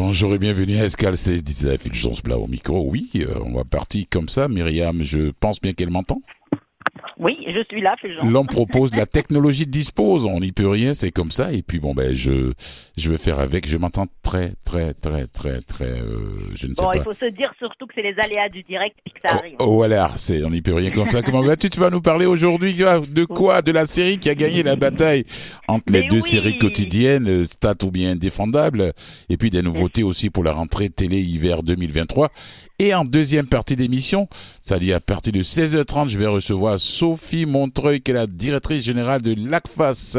Bonjour et bienvenue à Escal 16 19 Fulgence au micro. Oui, euh, on va partir comme ça. Myriam, je pense bien qu'elle m'entend. Je suis là. L'homme propose, la technologie dispose, on n'y peut rien, c'est comme ça. Et puis bon, ben je je vais faire avec. Je m'entends très très très très très. Euh, je ne sais Bon, pas. il faut se dire surtout que c'est les aléas du direct puis que ça arrive. Oh, voilà, c'est on n'y peut rien comme ça. Comment vas-tu? Tu vas nous parler aujourd'hui de quoi? De la série qui a gagné la bataille entre les Mais deux oui. séries quotidiennes, euh, Stat ou bien Indéfendable, et puis des nouveautés aussi pour la rentrée télé hiver 2023. Et en deuxième partie d'émission, c'est-à-dire à partir de 16h30, je vais recevoir Sophie Montreuil, qui est la directrice générale de l'ACFAS.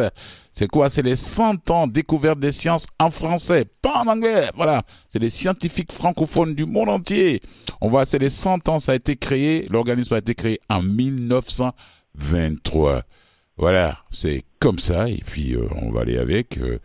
C'est quoi? C'est les 100 ans découverte des sciences en français, pas en anglais. Voilà, c'est les scientifiques francophones du monde entier. On voit, c'est les 100 ans, ça a été créé, l'organisme a été créé en 1923. Voilà, c'est comme ça, et puis euh, on va aller avec. euh,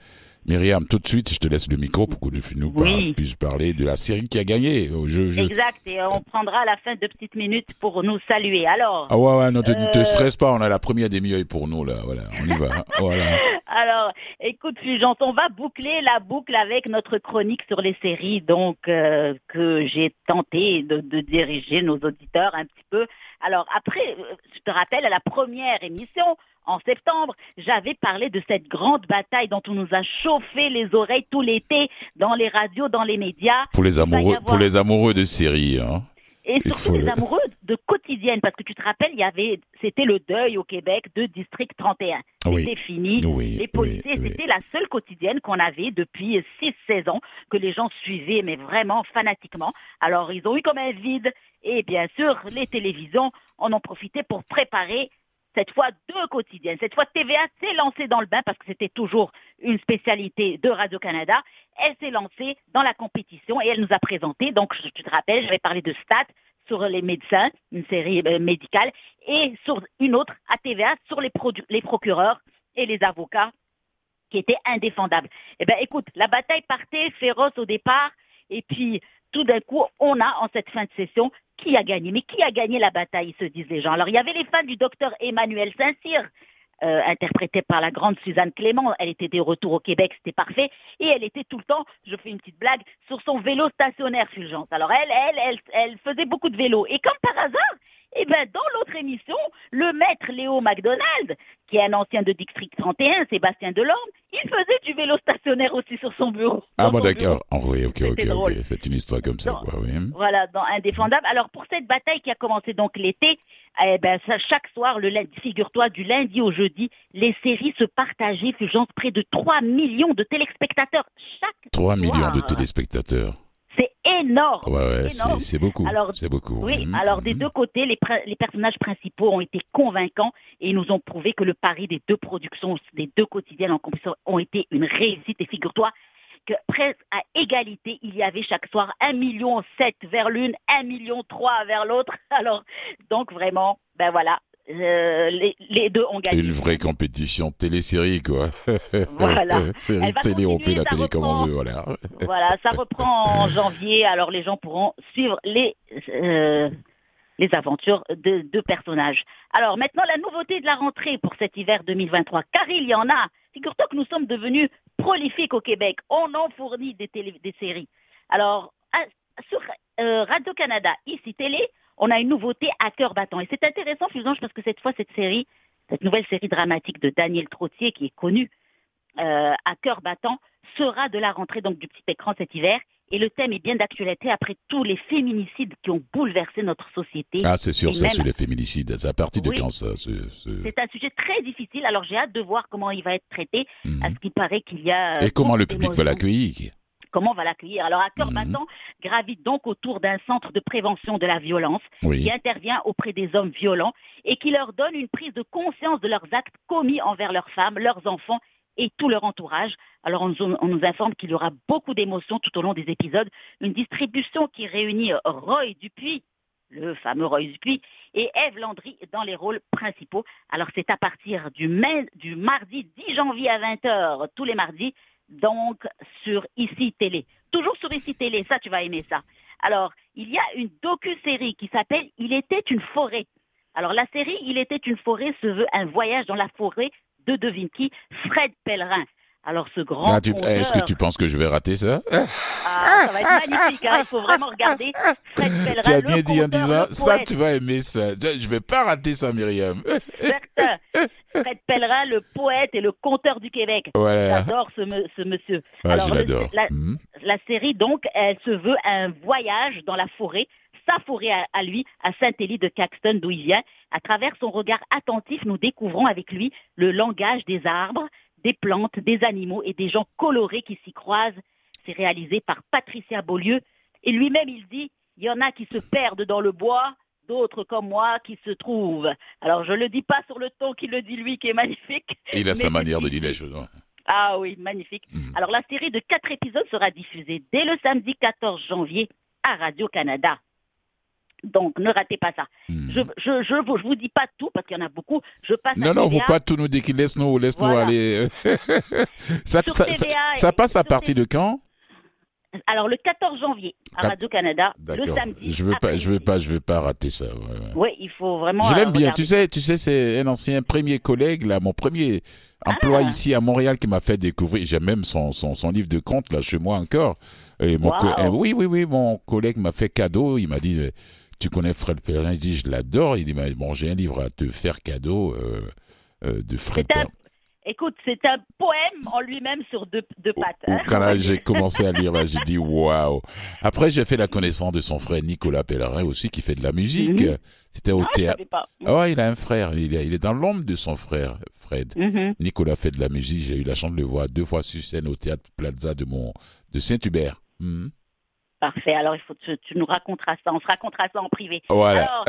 Myriam, tout de suite, je te laisse le micro pour que tu nous Oui. puisses parler de la série qui a gagné. Euh, Je, je... Exact, et on prendra à la fin deux petites minutes pour nous saluer. Alors, Ah ouais, ouais, te, ne te Euh. stresse pas, on a la première demi-heure pour nous, là, voilà, on y va. hein. voilà. alors, écoute, Fulgence, on va boucler la boucle avec notre chronique sur les séries, donc euh, que j'ai tenté de, de diriger nos auditeurs un petit peu. Alors après, euh, je te rappelle, à la première émission, en septembre, j'avais parlé de cette grande bataille dont on nous a chauffé les oreilles tout l'été dans les radios, dans les médias. Pour les amoureux, avoir- pour les amoureux de séries, hein. Et surtout les le- amoureux de quotidienne, parce que tu te rappelles, il y avait, c'était le deuil au Québec de District 31. Oui. C'était fini. Oui, Les policiers, oui, c'était la seule quotidienne qu'on avait depuis 6-16 ans, que les gens suivaient, mais vraiment fanatiquement. Alors, ils ont eu comme un vide. Et bien sûr, les télévisions en ont profité pour préparer cette fois deux quotidiennes. Cette fois, TVA s'est lancée dans le bain parce que c'était toujours une spécialité de Radio-Canada. Elle s'est lancée dans la compétition et elle nous a présenté, donc je- te rappelles, j'avais parlé de Stat sur les médecins, une série euh, médicale, et sur une autre à TVA sur les, les procureurs et les avocats qui étaient indéfendables. Eh bien, écoute, la bataille partait féroce au départ, et puis tout d'un coup, on a en cette fin de session qui a gagné? Mais qui a gagné la bataille, se disent les gens? Alors, il y avait les fans du docteur Emmanuel Saint-Cyr, euh, interprétée par la grande Suzanne Clément. Elle était de retour au Québec, c'était parfait. Et elle était tout le temps, je fais une petite blague, sur son vélo stationnaire, Fulgence. Alors, elle, elle, elle, elle faisait beaucoup de vélo. Et comme par hasard, eh ben, dans l'autre émission, le maître Léo McDonald, qui est un ancien de District 31, Sébastien Delorme, il faisait du vélo stationnaire aussi sur son bureau. Ah bon, d'accord. Ah, oui, ok, ok, ok. C'est une histoire comme ça, quoi, oui. Voilà, dans Indéfendable. Alors pour cette bataille qui a commencé donc l'été, eh ben, ça, chaque soir, le lundi, figure-toi, du lundi au jeudi, les séries se partageaient, Fulgence, près de 3 millions de téléspectateurs chaque 3 millions de téléspectateurs. C'est énorme. Ouais, ouais, c'est beaucoup. Alors, beaucoup. Oui, Mhm, alors des mhm. deux côtés, les, personnages principaux ont été convaincants et ils nous ont prouvé que le pari des deux productions, des deux quotidiennes en compétition ont été une réussite. Et figure-toi que presque à égalité, il y avait chaque soir 1 million 7 vers l'une, 1 million 3 vers l'autre. Alors, donc vraiment, ben voilà, euh, les, les deux ont gagné. Une vraie compétition télé-série, quoi. Voilà. Série Elle va télé, on peut ça l'appeler comme on veut, voilà. Voilà, ça reprend en janvier, alors les gens pourront suivre les, euh, les aventures de deux personnages. Alors maintenant, la nouveauté de la rentrée pour cet hiver 2023, car il y en a. Figure-toi que nous sommes devenus prolifiques au Québec. On en fournit des, télé- des séries. Alors, à- sur euh, Radio-Canada, ici Télé, on a une nouveauté à cœur battant. Et c'est intéressant, Fulgence, parce que cette fois, cette série, cette nouvelle série dramatique de Daniel Trottier, qui est connue euh, à cœur battant, sera de la rentrée donc du petit écran cet hiver. Et le thème est bien d'actualité après tous les féminicides qui ont bouleversé notre société. Ah, c'est sûr, ça, même- sur les féminicides. C'est à partir de Oui. quand, ça ce- ce- C'est un sujet très difficile, alors j'ai hâte de voir comment il va être traité. Mhm. À ce qui paraît qu'il y a... euh, Et comment beaucoup le public va l'accueillir? Comment on va l'accueillir Alors, à cœur Mhm. battant gravite donc autour d'un centre de prévention de la violence Oui. qui intervient auprès des hommes violents et qui leur donne une prise de conscience de leurs actes commis envers leurs femmes, leurs enfants et tout leur entourage. Alors on nous, on nous informe qu'il y aura beaucoup d'émotions tout au long des épisodes, une distribution qui réunit euh, Roy Dupuis, le fameux Roy Dupuis, et Eve Landry dans les rôles principaux. Alors c'est à partir du, mai- du mardi 10 janvier à 20h, tous les mardis, donc sur ICI Télé. Toujours sur ICI Télé, ça tu vas aimer ça. Alors, il y a une docu-série qui s'appelle Il était une forêt. Alors, la série Il était une forêt se veut un voyage dans la forêt de devine qui, Fred Pellerin. Alors ce grand Ah, tu- conteur- Est-ce que tu penses que je vais rater ça? Ah, ça va être magnifique, hein, il faut vraiment regarder Fred Pellerin, Tu as bien dit en disant ça, tu vas aimer ça. Je je vais pas rater ça, Myriam. Fred Pellerin, le poète et le conteur du Québec. Voilà. J'adore ce, me- ce monsieur. Ah, Alors, je l'adore. la- Mhm. La série, donc, elle se veut un voyage dans la forêt, sa forêt à, à lui, à Saint-Élie de Caxton, d'où il vient. À travers son regard attentif, nous découvrons avec lui le langage des arbres, des plantes, des animaux et des gens colorés qui s'y croisent. C'est réalisé par Patricia Beaulieu. Et lui-même, il dit, il y en a qui se perdent dans le bois, d'autres comme moi qui se trouvent. Alors, je le dis pas sur le ton qu'il le dit lui, qui est magnifique. Il a sa manière de dire les choses. hein. Ah oui, magnifique. Mhm. Alors la série de quatre épisodes sera diffusée dès le samedi 14 janvier à Radio-Canada. Donc ne ratez pas ça. Je je, je, vous, je vous dis pas tout parce qu'il y en a beaucoup. Je passe à Non, non, faut TVA. pas tout nous décrire. Laisse-nous, laisse-nous Voilà. aller. ça, ça, ça, ça passe à partir de quand? Alors le 14 janvier à Quat- Radio-Canada, le samedi. Je veux pas, je veux pas, je veux pas rater ça. ouais, ouais. Oui, il faut vraiment. Je euh, l'aime bien. regarder. Tu sais, tu sais, c'est un ancien premier collègue là, mon premier emploi Ah. ici à Montréal qui m'a fait découvrir. J'ai même son, son, son livre de contes là chez moi encore. Et mon co- Wow. euh, oui, oui, oui, mon collègue m'a fait cadeau. Il m'a dit, euh, tu connais Fred Pellerin Il dit, je l'adore. Il dit, bon, j'ai un livre à te faire cadeau euh, euh, de Fred Pellerin. Écoute, c'est un poème en lui-même sur deux, deux pattes. Hein. Quand là, j'ai commencé à lire, j'ai dit waouh. Après, j'ai fait la connaissance de son frère Nicolas Pellerin aussi, qui fait de la musique. C'était au Ah, théâtre. Ah ouais, il a un frère. Il est, il est dans l'ombre de son frère, Fred. Mhm. Nicolas fait de la musique. J'ai eu la chance de le voir deux fois sur scène au théâtre Plaza de mon de Saint-Hubert. Mhm. Parfait. Alors il faut tu, tu nous raconteras ça. On se racontera ça en privé. Voilà. Alors,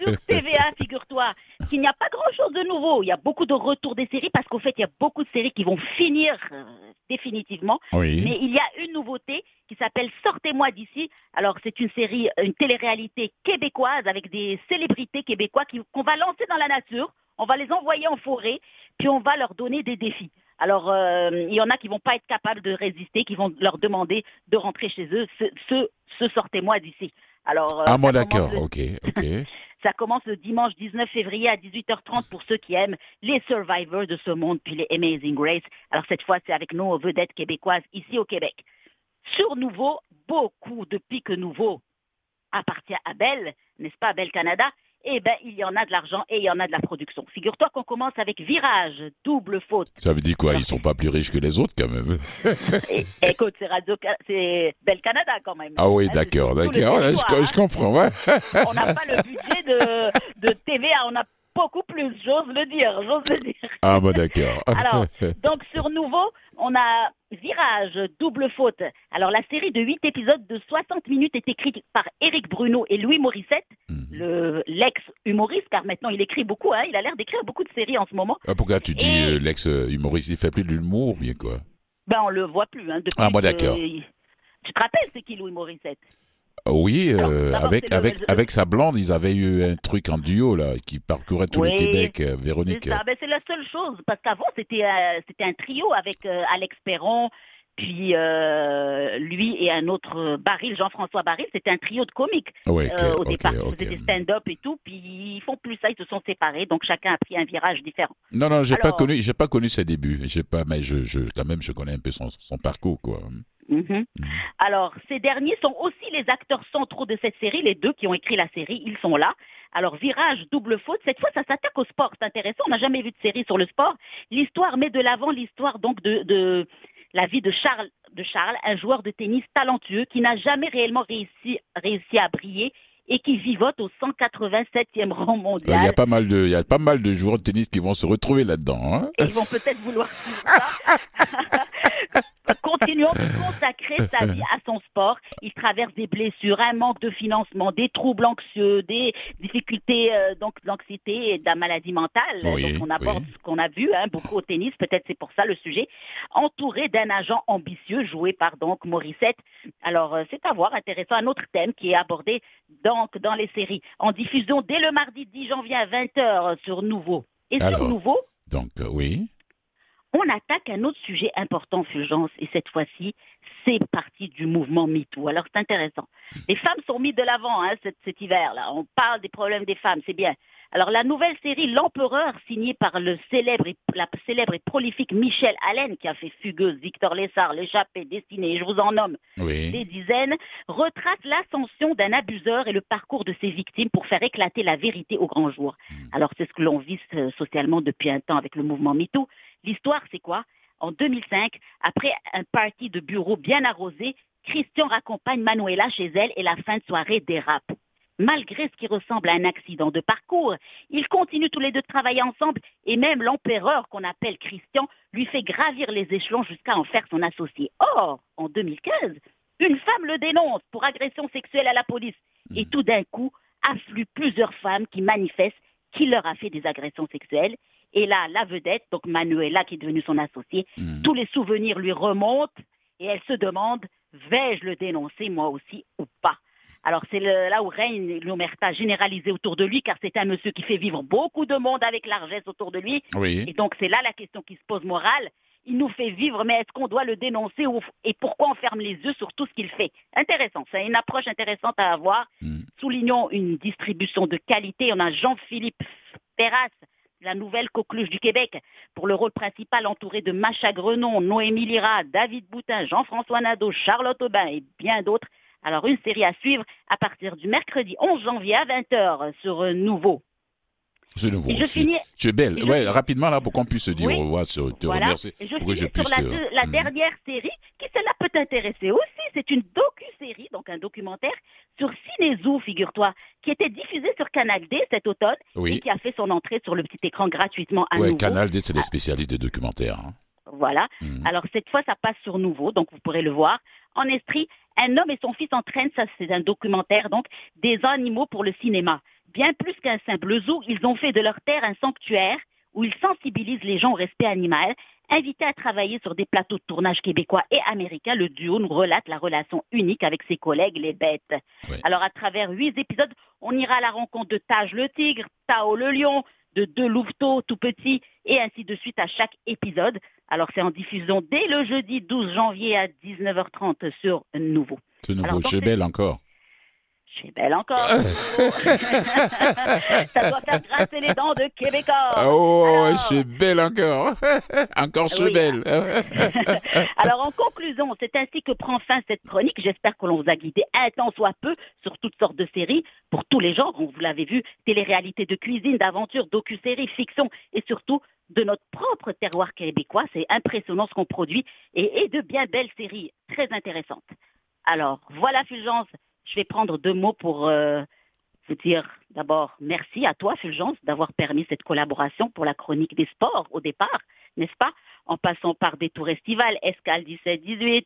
sur TVA, figure-toi qu'il n'y a pas grand-chose de nouveau. Il y a beaucoup de retours des séries parce qu'au fait, il y a beaucoup de séries qui vont finir euh, définitivement. Oui. Mais il y a une nouveauté qui s'appelle Sortez-moi d'ici. Alors, c'est une série, une télé-réalité québécoise avec des célébrités québécois qui- qu'on va lancer dans la nature. On va les envoyer en forêt, puis on va leur donner des défis. Alors, euh, il y en a qui vont pas être capables de résister, qui vont leur demander de rentrer chez eux. Ce, ce, ce sortez-moi d'ici. Alors, euh, Ah, moi, d'accord. le- Ok, ok. ça commence le dimanche 19 février à 18h30 pour ceux qui aiment les Survivors de ce monde, puis les Amazing Grace. Alors cette fois, c'est avec nos vedettes québécoises ici au Québec. Sur Nouveau, beaucoup depuis que Nouveau appartient à Bell, n'est-ce pas, Bell Canada, eh ben, il y en a de l'argent et il y en a de la production. Figure-toi qu'on commence avec Virage, double faute. Ça veut dire quoi? Ils sont pas plus riches que les autres quand même. Et, écoute, c'est Radio, c'est Bell Canada quand même. Ah oui, Hein, d'accord, d'accord. Ouais, je, je comprends. Ouais. hein. On n'a pas le budget de, de TVA, on a beaucoup plus, j'ose le dire, j'ose le dire. Ah, bon, d'accord. Alors, Donc sur Nouveau, on a Virage, double faute. Alors la série de 8 épisodes de 60 minutes est écrite par Éric Bruno et Louis Morissette, le l'ex-humoriste, car maintenant il écrit beaucoup, hein, il a l'air d'écrire beaucoup de séries en ce moment. Ah, pourquoi tu dis Et- euh, l'ex-humoriste Il fait plus de l'humour, bien quoi? Ben on le voit plus. Hein, depuis Ah, bon, que- d'accord. Tu te rappelles c'est qui Louis Morissette? Oui, Alors, euh, avec, avec, le- avec sa blonde, ils avaient eu un truc en duo, là, qui parcourait tout le Québec, euh, Véronique. ben, c'est la seule chose, parce qu'avant c'était euh, c'était un trio avec Alex Perron, puis lui et un autre Baril, Jean-François Baril, c'était un trio de comiques. Oui, Euh, ok, au départ, ils ok. faisaient des stand-up et tout, puis ils font plus ça, ils se sont séparés, donc chacun a pris un virage différent. Non, non, j'ai pas Alors- connu, j'ai pas connu ses débuts. J'ai pas, mais je, je, quand même, je connais un peu son, son parcours, quoi. Mhm. Alors, ces derniers sont aussi les acteurs centraux de cette série, les deux qui ont écrit la série, ils sont là. Alors, virage, double faute, cette fois, ça s'attaque au sport, c'est intéressant, on n'a jamais vu de série sur le sport. L'histoire met de l'avant l'histoire donc de, la vie de Charles, de Charles, un joueur de tennis talentueux qui n'a jamais réellement réussi à briller et qui vivote au 187e rang Il y mondial. a pas mal de, il y a pas mal de joueurs de tennis qui vont se retrouver là-dedans, hein. et ils vont peut-être vouloir ça. Continuons de consacrer sa vie à son sport. Il traverse des blessures, un manque de financement, des troubles anxieux, des difficultés euh, donc d'anxiété et de la maladie mentale. Oui, donc on aborde oui. ce qu'on a vu hein, beaucoup au tennis, peut-être c'est pour ça le sujet. Entouré d'un agent ambitieux joué par donc Morissette. Alors euh, c'est à voir, intéressant. Un autre thème qui est abordé donc dans les séries. En diffusion dès le mardi 10 janvier à 20h sur Nouveau. Et Alors. sur Nouveau, Donc, euh, oui. on attaque un autre sujet important, Fulgence, et cette fois-ci, c'est parti du mouvement MeToo. Alors, c'est intéressant. Les femmes sont mises de l'avant hein, cet, cet hiver-là. On parle des problèmes des femmes, c'est bien. Alors la nouvelle série L'Empereur, signée par le célèbre et, la célèbre et prolifique Michel Allen, qui a fait Fugueuse, Victor Lessard, L'échappée, Destinée, je vous en nomme des dizaines, retrace l'ascension d'un abuseur et le parcours de ses victimes pour faire éclater la vérité au grand jour. Hmm. Alors c'est ce que l'on vit euh, socialement depuis un temps avec le mouvement MeToo. L'histoire, c'est quoi? En 2005, après un party de bureau bien arrosé, Christian raccompagne Manuela chez elle et la fin de soirée dérape. Malgré ce qui ressemble à un accident de parcours, ils continuent tous les deux de travailler ensemble et même l'empereur qu'on appelle Christian lui fait gravir les échelons jusqu'à en faire son associé. Or, en 2015, une femme le dénonce pour agression sexuelle à la police et hmm. tout d'un coup affluent plusieurs femmes qui manifestent qu'il leur a fait des agressions sexuelles. Et là, la vedette, donc Manuela qui est devenue son associée, hmm. tous les souvenirs lui remontent et elle se demande vais-je le dénoncer moi aussi ou pas? Alors c'est là où règne l'omerta généralisée autour de lui, car c'est un monsieur qui fait vivre beaucoup de monde avec largesse autour de lui. Et donc c'est là la question qui se pose morale. Il nous fait vivre, mais est-ce qu'on doit le dénoncer et pourquoi on ferme les yeux sur tout ce qu'il fait? Intéressant, c'est une approche intéressante à avoir. Hmm. Soulignons une distribution de qualité. On a Jean-Philippe Perras, la nouvelle coqueluche du Québec, pour le rôle principal entouré de Macha Grenon, Noémie Lira, David Boutin, Jean-François Nadeau, Charlotte Aubin et bien d'autres. Alors une série à suivre à partir du mercredi 11 janvier à 20h sur Nouveau. C'est nouveau. je finis. Tu es belle. Ouais, rapidement là pour qu'on puisse se dire au revoir, te remercier. je finis sur la, mhm. dernière série qui celle-là peut t'intéresser aussi. C'est une docu-série, donc un documentaire sur Cinézoo, figure-toi, qui était diffusé sur Canal D cet automne et qui a fait son entrée sur le petit écran gratuitement à ouais, Canal D, c'est des ah. spécialistes de documentaires. Hein. Voilà. Mhm. Alors cette fois, ça passe sur Nouveau, donc vous pourrez le voir. En Estrie, un homme et son fils entraînent, ça c'est un documentaire, donc, des animaux pour le cinéma. Bien plus qu'un simple zoo, ils ont fait de leur terre un sanctuaire où ils sensibilisent les gens au respect animal. Invités à travailler sur des plateaux de tournage québécois et américains, le duo nous relate la relation unique avec ses collègues, les bêtes. Alors, à travers huit épisodes, on ira à la rencontre de Tage le tigre, Tao le lion, de deux louveteaux tout petits, et ainsi de suite à chaque épisode. Alors c'est en diffusion dès le jeudi 12 janvier à 19h30 sur Nouveau. C'est Nouveau, je belle encore. Je suis belle encore. ça doit faire grincer les dents de Québécois. Oh, je suis belle encore. encore je suis belle. Alors, en conclusion, c'est ainsi que prend fin cette chronique. J'espère que l'on vous a guidé un temps soit peu sur toutes sortes de séries pour tous les genres. Vous l'avez vu, télé-réalité de cuisine, d'aventure, docu-série, fiction et surtout de notre propre terroir québécois. C'est impressionnant ce qu'on produit et, et de bien belles séries très intéressantes. Alors, voilà Fulgence, je vais prendre deux mots pour euh, vous dire d'abord merci à toi, Fulgence, d'avoir permis cette collaboration pour la chronique des sports au départ, n'est-ce pas? En passant par des tours estivales, Escale 17-18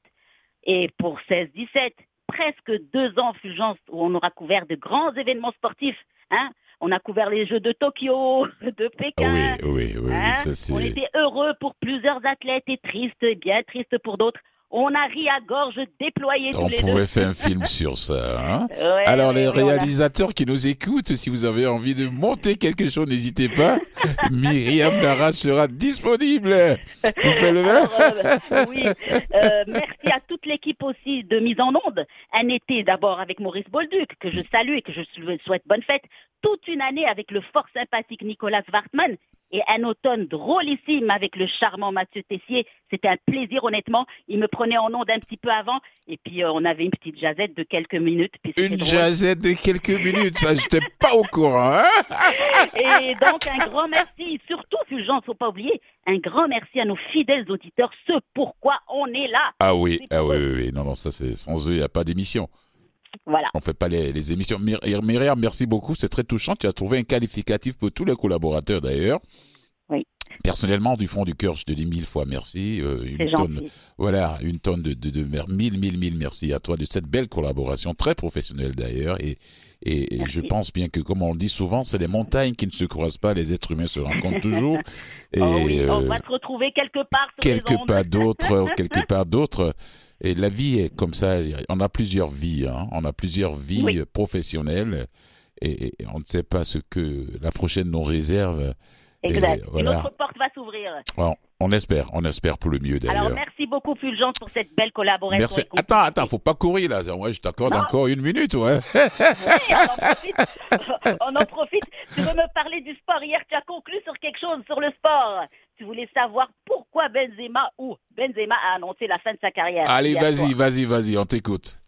et pour 16-17, presque deux ans, Fulgence, où on aura couvert de grands événements sportifs. Hein? On a couvert les Jeux de Tokyo, de Pékin. Oui, oui, oui. Hein? on était heureux pour plusieurs athlètes et tristes, bien tristes pour d'autres. On a ri à gorge déployée On tous les pourrait faire un film sur ça. Hein Alors les réalisateurs qui nous écoutent, si vous avez envie de monter quelque chose, n'hésitez pas. Myriam Larrache sera disponible. Vous faites le euh, Oui. Euh, merci à toute l'équipe aussi de mise en onde. Un été d'abord avec Maurice Bolduc, que je salue et que je souhaite bonne fête. Toute une année avec le fort sympathique Nicolas Wartman et un automne drôlissime avec le charmant Mathieu Tessier. C'était un plaisir, honnêtement. Il me prenait en onde un petit peu avant, et puis euh, on avait une petite jazette de quelques minutes. une jazette de quelques minutes, ça, j'étais pas au courant. Hein et donc, un grand merci, surtout, Fulgence, faut pas oublier, un grand merci à nos fidèles auditeurs, ce pourquoi on est là. Ah oui, ah oui, oui, oui, non, non, ça c'est sans eux, il n'y a pas d'émission. Voilà. On fait pas les, émissions. Myriam, merci beaucoup. C'est très touchant. Tu as trouvé un qualificatif pour tous les collaborateurs d'ailleurs. Oui. Personnellement, du fond du cœur, je te dis mille fois merci. Euh, une tonne, voilà, une tonne de, de, de, mille, mille, mille merci à toi de cette belle collaboration, très professionnelle d'ailleurs. Et, et, je pense bien que, comme on le dit souvent, c'est les montagnes qui ne se croisent pas, les êtres humains se rencontrent toujours. Et, oh oui, on euh, va se retrouver quelque part. quelque part d'autre, quelque part d'autre. Et la vie est comme ça. On a plusieurs vies. Hein. On a plusieurs vies professionnelles. Et, on ne sait pas ce que la prochaine nous réserve. Exact. Une autre porte va s'ouvrir. on espère, on espère pour le mieux d'ailleurs. Alors merci beaucoup Fulgence pour cette belle collaboration. Merci. Attends, attends, faut pas courir là. Ouais, je t'accorde encore une minute, ouais. oui, on en profite. on en profite. Tu veux me parler du sport Hier, tu as conclu sur quelque chose sur le sport. Tu voulais savoir pourquoi Benzema ou Benzema a annoncé la fin de sa carrière. Allez, vas-y, vas-y, vas-y, on t'écoute.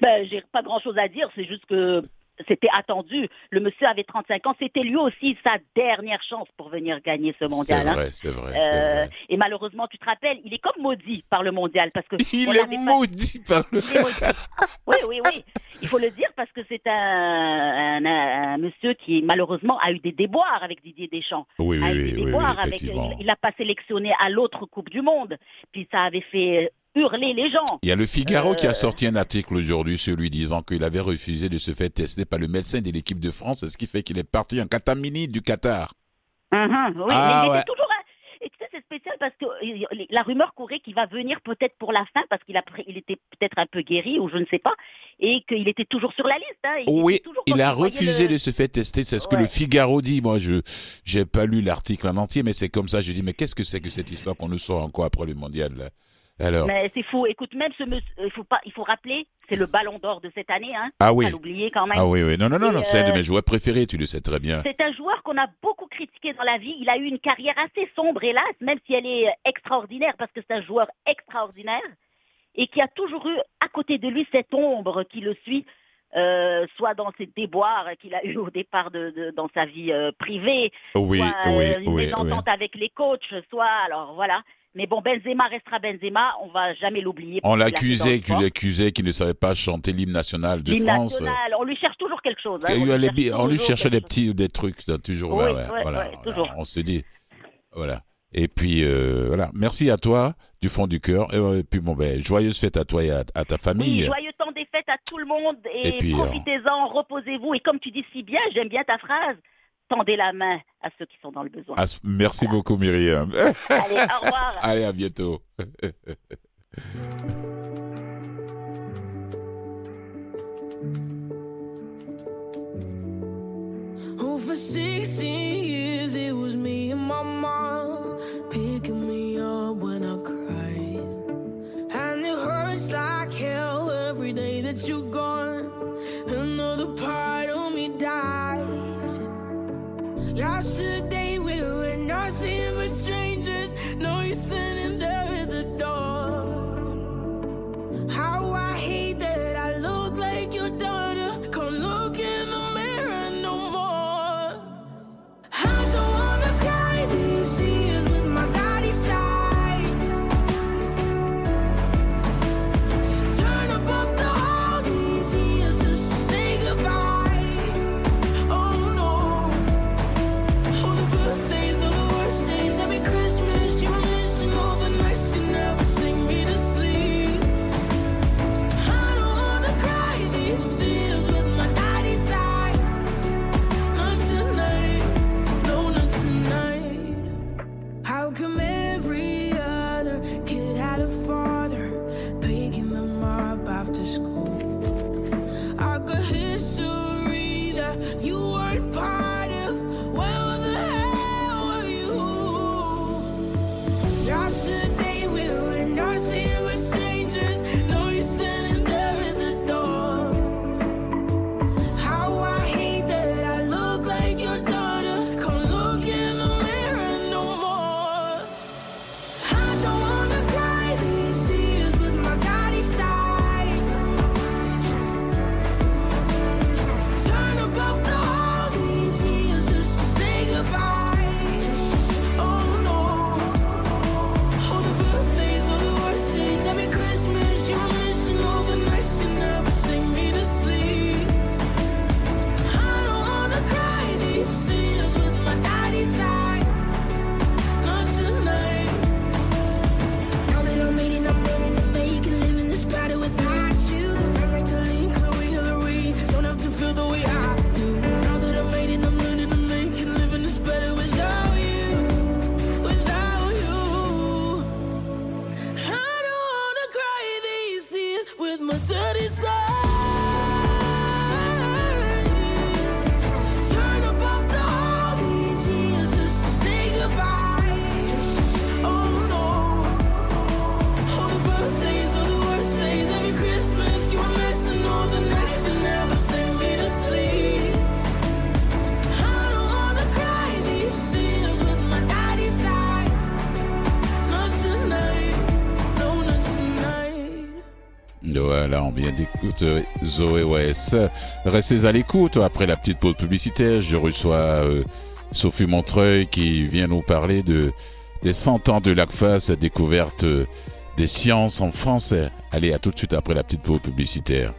Ben, j'ai pas grand chose à dire, c'est juste que c'était attendu. Le monsieur avait 35 ans. C'était lui aussi sa dernière chance pour venir gagner ce mondial. C'est hein. vrai, c'est vrai, euh, Et malheureusement, tu te rappelles, il est comme maudit par le mondial parce que il est maudit par le. oui, oui, oui. Il faut le dire parce que c'est un, un, monsieur qui malheureusement a eu des déboires avec Didier Deschamps. Oui, oui, oui, oui, avec, il n'a pas sélectionné à l'autre Coupe du Monde. Puis ça avait fait hurler les gens. Il y a le Figaro qui a euh. sorti un article aujourd'hui sur lui disant qu'il avait refusé de se faire tester par le médecin de l'équipe de France, ce qui fait qu'il est parti en catamini du Qatar. Uh-huh, oui, ah, mais, toujours Et tu sais, c'est spécial parce que euh, la rumeur courait qu'il va venir peut-être pour la fin parce qu'il a il était peut-être un peu guéri ou je ne sais pas et qu'il était toujours sur la liste. Hein. oui, il a refusé de se faire tester. C'est ce que le Figaro dit. Moi, je j'ai pas lu l'article en entier, mais c'est comme ça. Je dis mais qu'est-ce que c'est que cette histoire qu'on nous sort encore après le mondial là? Mais c'est fou. Écoute, même ce monsieur, il faut pas, il faut rappeler, c'est le Ballon d'Or de cette année, hein. Ah oui. Pas l'oublier quand même. Ah oui, oui. Non, non, non, non. C'est un de euh, mes joueurs préférés. Tu le sais très bien. C'est un joueur qu'on a beaucoup critiqué dans la vie. Il a eu une carrière assez sombre, hélas, même si elle est extraordinaire, parce que c'est un joueur extraordinaire et qui a toujours eu à côté de lui cette ombre qui le suit. Euh, soit dans ses déboires qu'il a eu au départ de, dans sa vie euh, privée, oui, soit oui, une oui, avec les coachs, soit alors voilà. Mais bon, Benzema restera Benzema, on va jamais l'oublier. On l'accusait, qu'il accusait qu'il ne savait pas chanter l'hymne national de France. National, on lui cherche toujours quelque chose. Hein. on, lui, cherchait des petits des trucs, toujours. Oui, voilà, toujours. On se dit, voilà. Et puis euh, voilà, merci à toi du fond du cœur. Et, euh, puis bon ben joyeuse fête à toi et à, ta famille. Oui, joyeux temps des fêtes à tout le monde et, et profitez-en, reposez-vous. Et comme tu dis si bien, j'aime bien ta phrase tendez la main à ceux qui sont dans le besoin. merci beaucoup Myriam. Allez, au revoir. Allez, à bientôt. for 16 years it was me and my mom picking me up when I cried. And it hurts like hell every day that you're gone. 要是 every other kid had a father picking them up after school. Vient d'écouter Zoé West. Restez à l'écoute. Après la petite pause publicitaire, je reçois euh, Sophie Montreuil qui vient nous parler de des 100 ans de l'ACFAS, découverte euh, des sciences en français. Allez, à tout de suite après la petite pause publicitaire.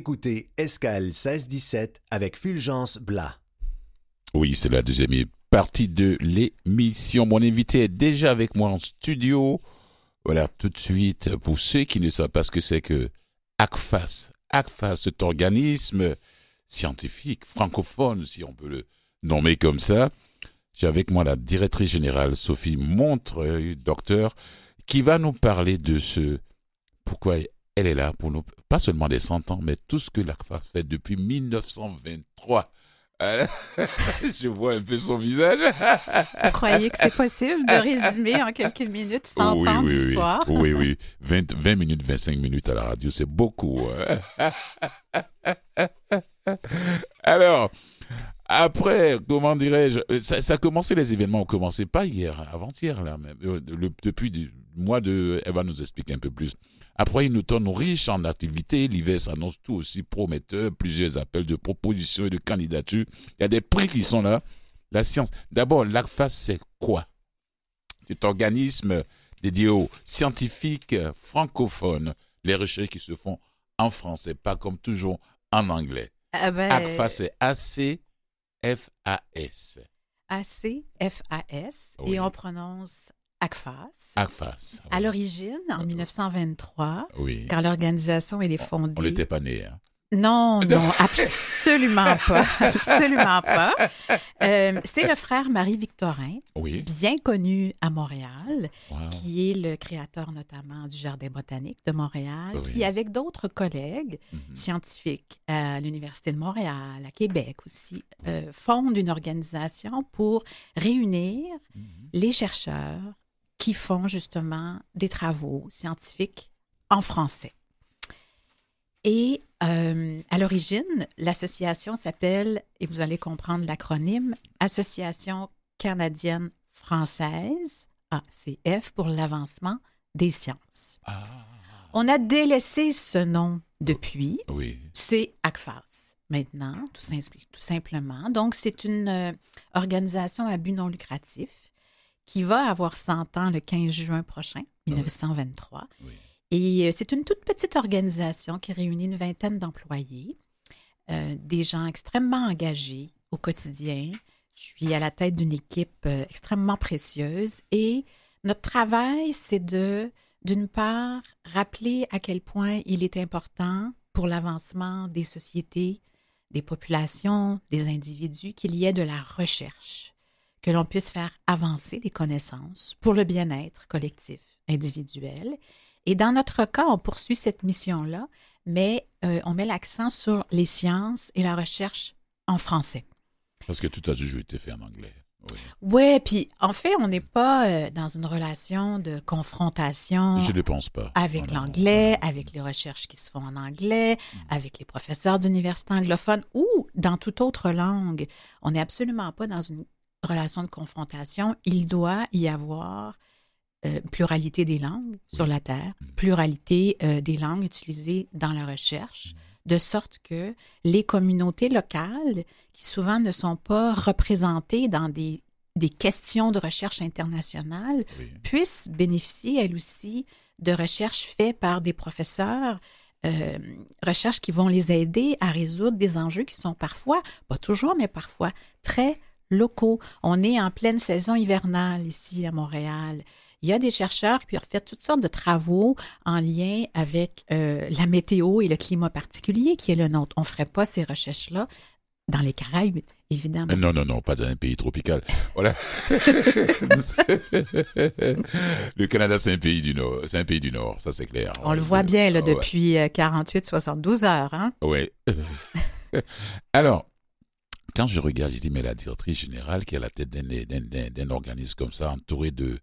Écoutez Escale 1617 avec Fulgence Blas. Oui, c'est la deuxième partie de l'émission. Mon invité est déjà avec moi en studio. Voilà, tout de suite, pour ceux qui ne savent pas ce que c'est que ACFAS. ACFAS, cet organisme scientifique, francophone, si on peut le nommer comme ça. J'ai avec moi la directrice générale, Sophie Montreuil, docteur, qui va nous parler de ce pourquoi elle est là pour nous, pas seulement des 100 ans, mais tout ce que l'ACFA fait depuis 1923. Je vois un peu son visage. Vous croyez que c'est possible de résumer en quelques minutes 100 oui, ans oui, d'histoire? Oui, oui. 20, 20 minutes, 25 minutes à la radio, c'est beaucoup. hein. Alors, après, comment dirais-je, euh, ça, ça a commencé, les événements ont commencé pas hier, avant-hier, là même. Euh, le- depuis le mois de. Elle va nous expliquer un peu plus. Après une automne riche en activités, l'hiver s'annonce tout aussi prometteur, plusieurs appels de propositions et de candidatures. Il y a des prix qui sont là. La science. D'abord, l'ACFAS, c'est quoi? Cet organisme dédié aux scientifiques francophones, les recherches qui se font en français, pas comme toujours en anglais. Ah ben, ACFAS, c'est A-C-F-A-S. A-C-F-A-S, Oui. et on prononce ACFAS. ACFAS. À l'origine, en 1923, Oui. quand l'organisation est fondée. On n'était pas nés. Hein. Non, non, absolument pas. Absolument pas. Euh, c'est le frère Marie-Victorin, Oui. bien connu à Montréal, Wow. qui est le créateur notamment du Jardin botanique de Montréal, Oui. qui, avec d'autres collègues Mhm. scientifiques à l'Université de Montréal, à Québec aussi, euh, fonde une organisation pour réunir Mhm. les chercheurs qui font justement des travaux scientifiques en français. Et euh, à l'origine, l'association s'appelle, et vous allez comprendre l'acronyme, Association canadienne française, ACF, pour l'avancement des sciences. Ah, On a délaissé ce nom depuis. oui. C'est ACFAS maintenant, tout simplement. Donc, c'est une euh, organisation à but non lucratif qui va avoir 100 ans le 15 juin prochain, 1923. Oui. Et euh, c'est une toute petite organisation qui réunit une vingtaine d'employés, euh, des gens extrêmement engagés au quotidien. Je suis à la tête d'une équipe euh, extrêmement précieuse et notre travail, c'est de, d'une part, rappeler à quel point il est important pour l'avancement des sociétés, des populations, des individus, qu'il y ait de la recherche, que l'on puisse faire avancer les connaissances pour le bien-être collectif, individuel. Et dans notre cas, on poursuit cette mission-là, mais euh, on met l'accent sur les sciences et la recherche en français. Parce que tout a toujours été fait en anglais. Oui. Ouais, puis en fait, on n'est pas euh, dans une relation de confrontation Je ne pense pas. avec l'anglais, avec les recherches qui se font en anglais, Mm. avec les professeurs d'université anglophone ou dans toute autre langue. On n'est absolument pas dans une relation de confrontation. Il doit y avoir euh, pluralité des langues sur la Terre, Mm. pluralité euh, des langues utilisées dans la recherche, de sorte que les communautés locales, qui souvent ne sont pas représentées dans des, des questions de recherche internationale, Oui. puissent bénéficier, elles aussi, de recherches faites par des professeurs, euh, recherches qui vont les aider à résoudre des enjeux qui sont parfois, pas toujours, mais parfois très locaux. On est en pleine saison hivernale ici à Montréal. Il y a des chercheurs qui ont fait toutes sortes de travaux en lien avec euh, la météo et le climat particulier qui est le nôtre. On ne ferait pas ces recherches-là dans les Caraïbes, évidemment. Euh, Non, non, non, pas dans un pays tropical. Voilà. le Canada, c'est un pays du Nord. C'est un pays du Nord, ça c'est clair. On le voit bien là, Ouais. depuis 48-72 heures. Hein? Ouais. Alors, quand je regarde, j'ai dit, mais la directrice générale qui est à la tête d'un- organisme comme ça, entouré de,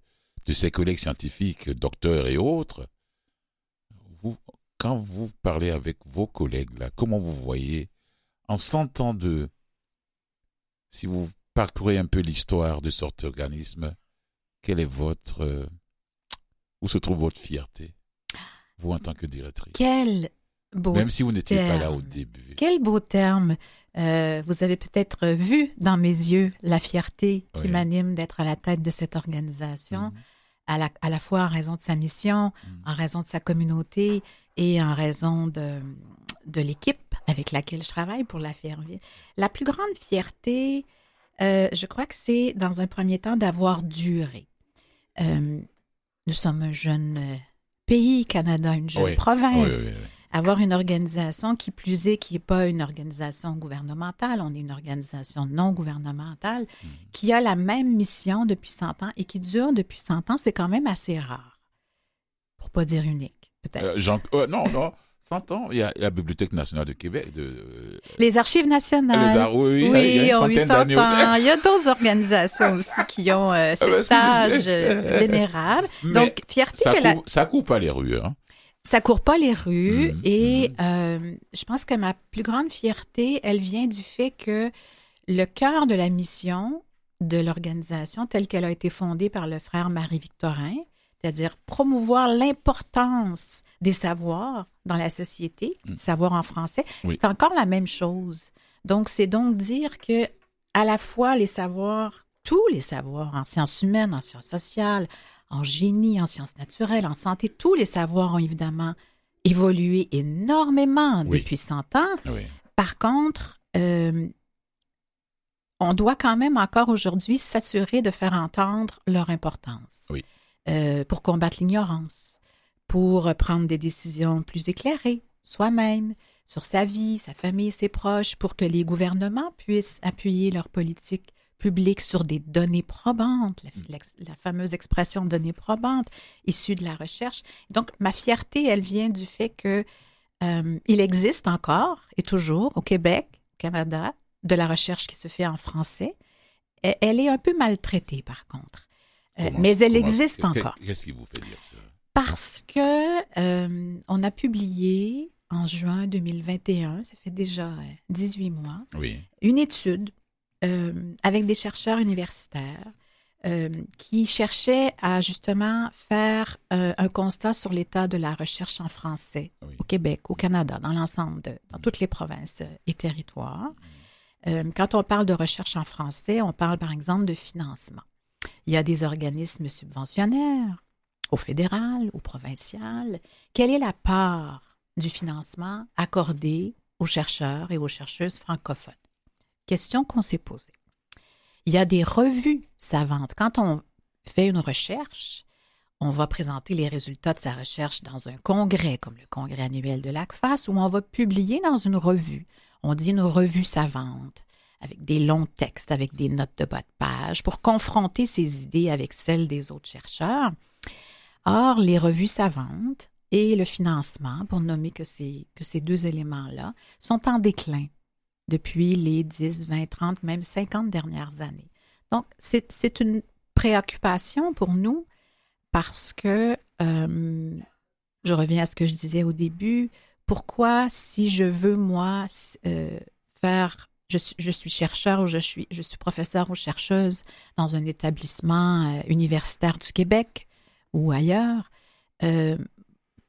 ses collègues scientifiques, docteurs et autres, quand vous parlez avec vos collègues, là, comment vous voyez, en 100 ans de, si vous parcourez un peu l'histoire de cet organisme, quelle est votre, euh, où se trouve votre fierté, vous en tant que directrice? Quel beau, Même si vous n'étiez pas là au début. quel beau terme. Euh, vous avez peut-être vu dans mes yeux la fierté qui Oui. m'anime d'être à la tête de cette organisation, Mhm. à, la, à la fois en raison de sa mission, Mhm. en raison de sa communauté et en raison de, de l'équipe avec laquelle je travaille pour la faire vivre. La plus grande fierté, euh, je crois que c'est dans un premier temps d'avoir duré. Euh, nous sommes un jeune pays, Canada, une jeune Oui. province. Oui. Avoir une organisation qui plus est, qui n'est pas une organisation gouvernementale, on est une organisation non gouvernementale, Mhm. qui a la même mission depuis 100 ans et qui dure depuis 100 ans, c'est quand même assez rare. Pour pas dire unique, peut-être. Euh, Jean- euh, non, non, 100 ans, il y a la Bibliothèque nationale de Québec. De, euh, Les archives nationales. les ar- oui, oui, il y a une ont 800 d'années. ans. Il y a d'autres organisations aussi qui ont euh, Ah ben, cet âge euh, vénérable. Mais Donc, fierté ça que la, court, ça court pas les rues. Hein. Ça court pas les rues Mhm, et mhm. euh, je pense que ma plus grande fierté, elle vient du fait que le cœur de la mission de l'organisation telle qu'elle a été fondée par le frère Marie-Victorin, c'est-à-dire promouvoir l'importance des savoirs dans la société, Mm. savoir en français, Oui. c'est encore la même chose. Donc, c'est donc dire que à la fois les savoirs, tous les savoirs en sciences humaines, en sciences sociales, en génie, en sciences naturelles, en santé, tous les savoirs ont évidemment évolué énormément Oui. depuis 100 ans. Oui. Par contre, euh, on doit quand même encore aujourd'hui s'assurer de faire entendre leur importance Oui. Euh, pour combattre l'ignorance, pour prendre des décisions plus éclairées soi-même sur sa vie, sa famille, ses proches, pour que les gouvernements puissent appuyer leur politique publique sur des données probantes, la, la fameuse expression données probantes issue de la recherche. Donc, ma fierté, elle vient du fait que euh, il existe encore et toujours au Québec, au Canada, de la recherche qui se fait en français. Et- Elle est un peu maltraitée, par contre. Euh, mais elle existe encore. Qu'est-ce qui vous fait dire ça? Parce que euh, on a publié en juin 2021, ça fait déjà euh, 18 mois, Oui. une étude avec des chercheurs universitaires euh, qui cherchaient à justement faire euh, un constat sur l'état de la recherche en français Oui. au Québec, au Canada, dans l'ensemble, de, dans toutes les provinces euh, et territoires. Euh, quand on parle de recherche en français, on parle par exemple de financement. Il y a des organismes subventionnaires au fédéral, au provincial. Quelle est la part du financement accordé aux chercheurs et aux chercheuses francophones? Question qu'on s'est posée. Il y a des revues savantes. Quand on fait une recherche, on va présenter les résultats de sa recherche dans un congrès, comme le congrès annuel de l'ACFAS, ou on va publier dans une revue. On dit une revue savante, avec des longs textes, avec des notes de bas de page, pour confronter ses idées avec celles des autres chercheurs. Or, les revues savantes et le financement, pour nommer que que ces deux éléments-là, sont en déclin depuis les 10, 20, 30, même 50 dernières années. Donc, c'est une préoccupation pour nous parce que, euh, je reviens à ce que je disais au début, pourquoi si je veux, moi, euh, faire, je suis chercheur ou je suis, je suis professeur ou chercheuse dans un établissement euh, universitaire du Québec ou ailleurs, euh,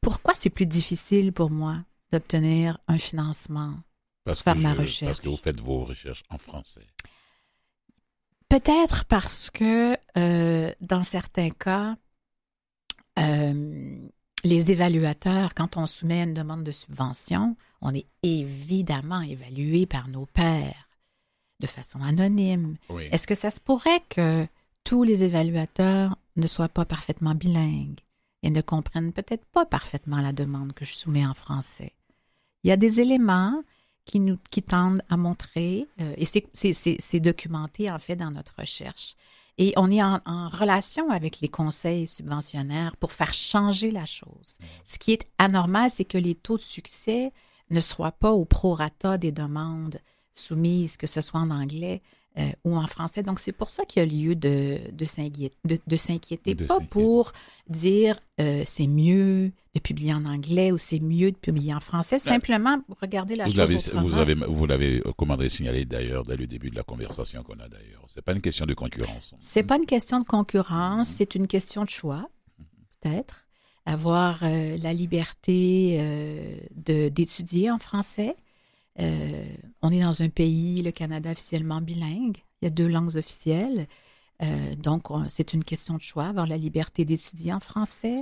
pourquoi c'est plus difficile pour moi d'obtenir un financement Parce Faire que, ma je- recherche. parce que vous faites vos recherches en français. Peut-être parce que euh, dans certains cas, euh, les évaluateurs, quand on soumet une demande de subvention, on est évidemment évalué par nos pairs de façon anonyme. Oui. Est-ce que ça se pourrait que tous les évaluateurs ne soient pas parfaitement bilingues et ne comprennent peut-être pas parfaitement la demande que je soumets en français? Il y a des éléments qui nous qui tendent à montrer, euh, et c'est- documenté en fait dans notre recherche. Et on est en, en relation avec les conseils subventionnaires pour faire changer la chose. Ce qui est anormal, c'est que les taux de succès ne soient pas au prorata des demandes soumises, que ce soit en anglais euh, ou en français. Donc, c'est pour ça qu'il y a lieu de, de s'inquiéter, de, de pas pour dire euh, c'est mieux de publier en anglais ou c'est mieux de publier en français. Simplement, regardez la Vous chose l'avez, autrement. vous avez, vous l'avez, euh, comment dire, signalé d'ailleurs dès le début de la conversation qu'on a d'ailleurs. C'est pas une question de concurrence. C'est pas une question de concurrence, c'est une question de choix, peut-être. Avoir euh, la liberté euh, d'étudier en français. Euh, on est dans un pays, le Canada, officiellement bilingue. Il y a deux langues officielles. Euh, donc, on- c'est une question de choix, avoir la liberté d'étudier en français,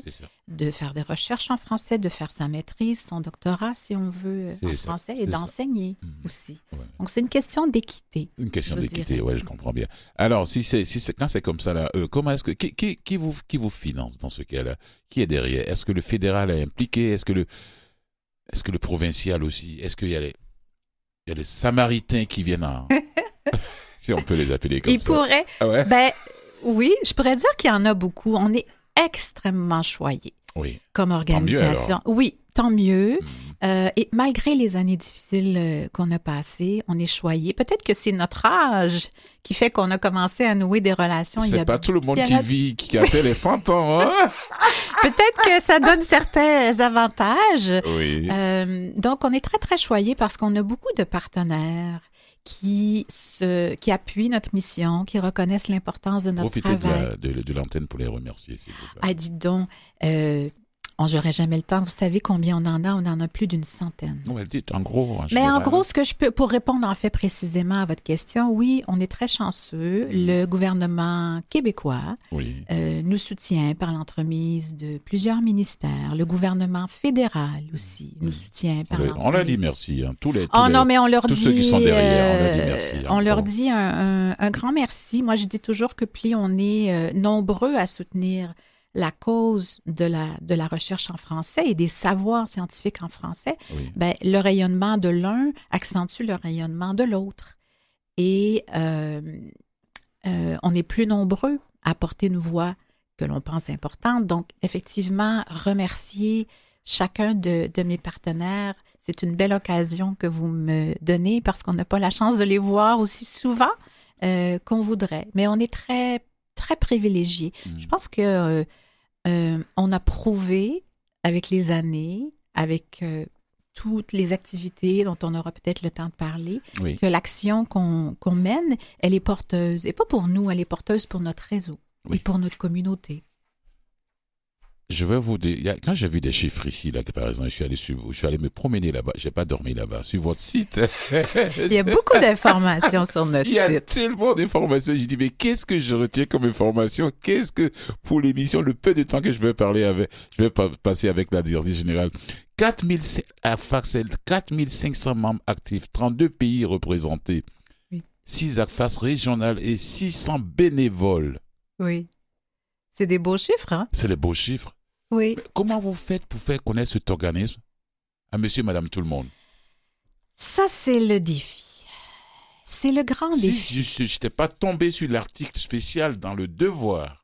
de faire des recherches en français, de faire sa maîtrise, son doctorat, si on veut, C'est en ça, français, et d'enseigner Mhm. aussi. Ouais. Donc, c'est une question d'équité. Une question d'équité, ouais, je comprends bien. Alors, si c'est, si quand c'est comme ça là, euh, comment est-ce que, qui, qui, qui vous, qui vous finance dans ce cas-là? Qui est derrière? Est-ce que le fédéral est impliqué? Est-ce que le, est-ce que le provincial aussi? Est-ce qu'il y a les, il y a les Samaritains qui viennent en, si on peut les appeler comme Il ça. pourrait, Ah ouais? Ben oui, je pourrais dire qu'il y en a beaucoup. On est extrêmement choyés Oui. comme organisation. oui, tant mieux. Mhm. Euh, et malgré les années difficiles euh, qu'on a passées, on est choyés. Peut-être que c'est notre âge qui fait qu'on a commencé à nouer des relations. il y C'est pas tout le monde il qui vit, qui a les 100 ans, hein? Peut-être que ça donne certains avantages. Oui. Euh, donc, on est très, très choyés parce qu'on a beaucoup de partenaires qui, se, qui appuient notre mission, qui reconnaissent l'importance de notre Profitez de, travail. la- de, l'antenne pour les remercier, s'il vous plaît. Ah, dites donc, euh, on j'aurais jamais le temps. Vous savez combien on en a? On en a plus d'une centaine. Ouais, dites, en gros, en Mais en gros, ce que je peux, pour répondre en fait précisément à votre question, oui, on est très chanceux. Le gouvernement québécois Oui. euh, nous soutient par l'entremise de plusieurs ministères. Le gouvernement fédéral aussi nous soutient par On leur- l'entremise. on leur dit merci, hein, tous les, tous Oh les- non, mais on leur tous dit. ceux qui sont derrière, on leur dit euh, merci, on leur dit un, un- un grand merci. Moi, je dis toujours que plus on est euh, nombreux à soutenir la cause de la, de la recherche en français et des savoirs scientifiques en français, Oui. ben, le rayonnement de l'un accentue le rayonnement de l'autre. Et euh, euh, on est plus nombreux à porter une voix que l'on pense importante. Donc, effectivement, remercier chacun de, de mes partenaires, c'est une belle occasion que vous me donnez parce qu'on n'a pas la chance de les voir aussi souvent euh, qu'on voudrait. Mais on est très, très privilégiés. Mm. Je pense que euh, on a prouvé avec les années, avec euh, toutes les activités dont on aura peut-être le temps de parler, Oui. que l'action qu'on mène, elle est porteuse. Et pas pour nous, elle est porteuse pour notre réseau Oui. et pour notre communauté. Je vais vous dire, quand j'ai vu des chiffres ici, là, par exemple, je suis allé sur vous, je suis allé me promener là-bas, j'ai pas dormi là-bas, sur votre site. Il y a beaucoup d'informations sur notre Il y a site. tellement d'informations. J'ai dit, mais qu'est-ce que je retiens comme information? Qu'est-ce que, pour l'émission, le peu de temps que je vais parler avec, je vais pa- passer avec la directrice générale. 4000, à Faxel, 4500 membres actifs, 32 pays représentés, Oui. 6 ACFAS régionales et 600 bénévoles. Oui. C'est des beaux chiffres, hein? C'est les beaux chiffres. Oui. Comment vous faites pour faire connaître cet organisme à monsieur, madame, tout le monde? Ça, c'est le défi. C'est le grand Si défi. je n'étais pas tombé sur l'article spécial dans le Devoir,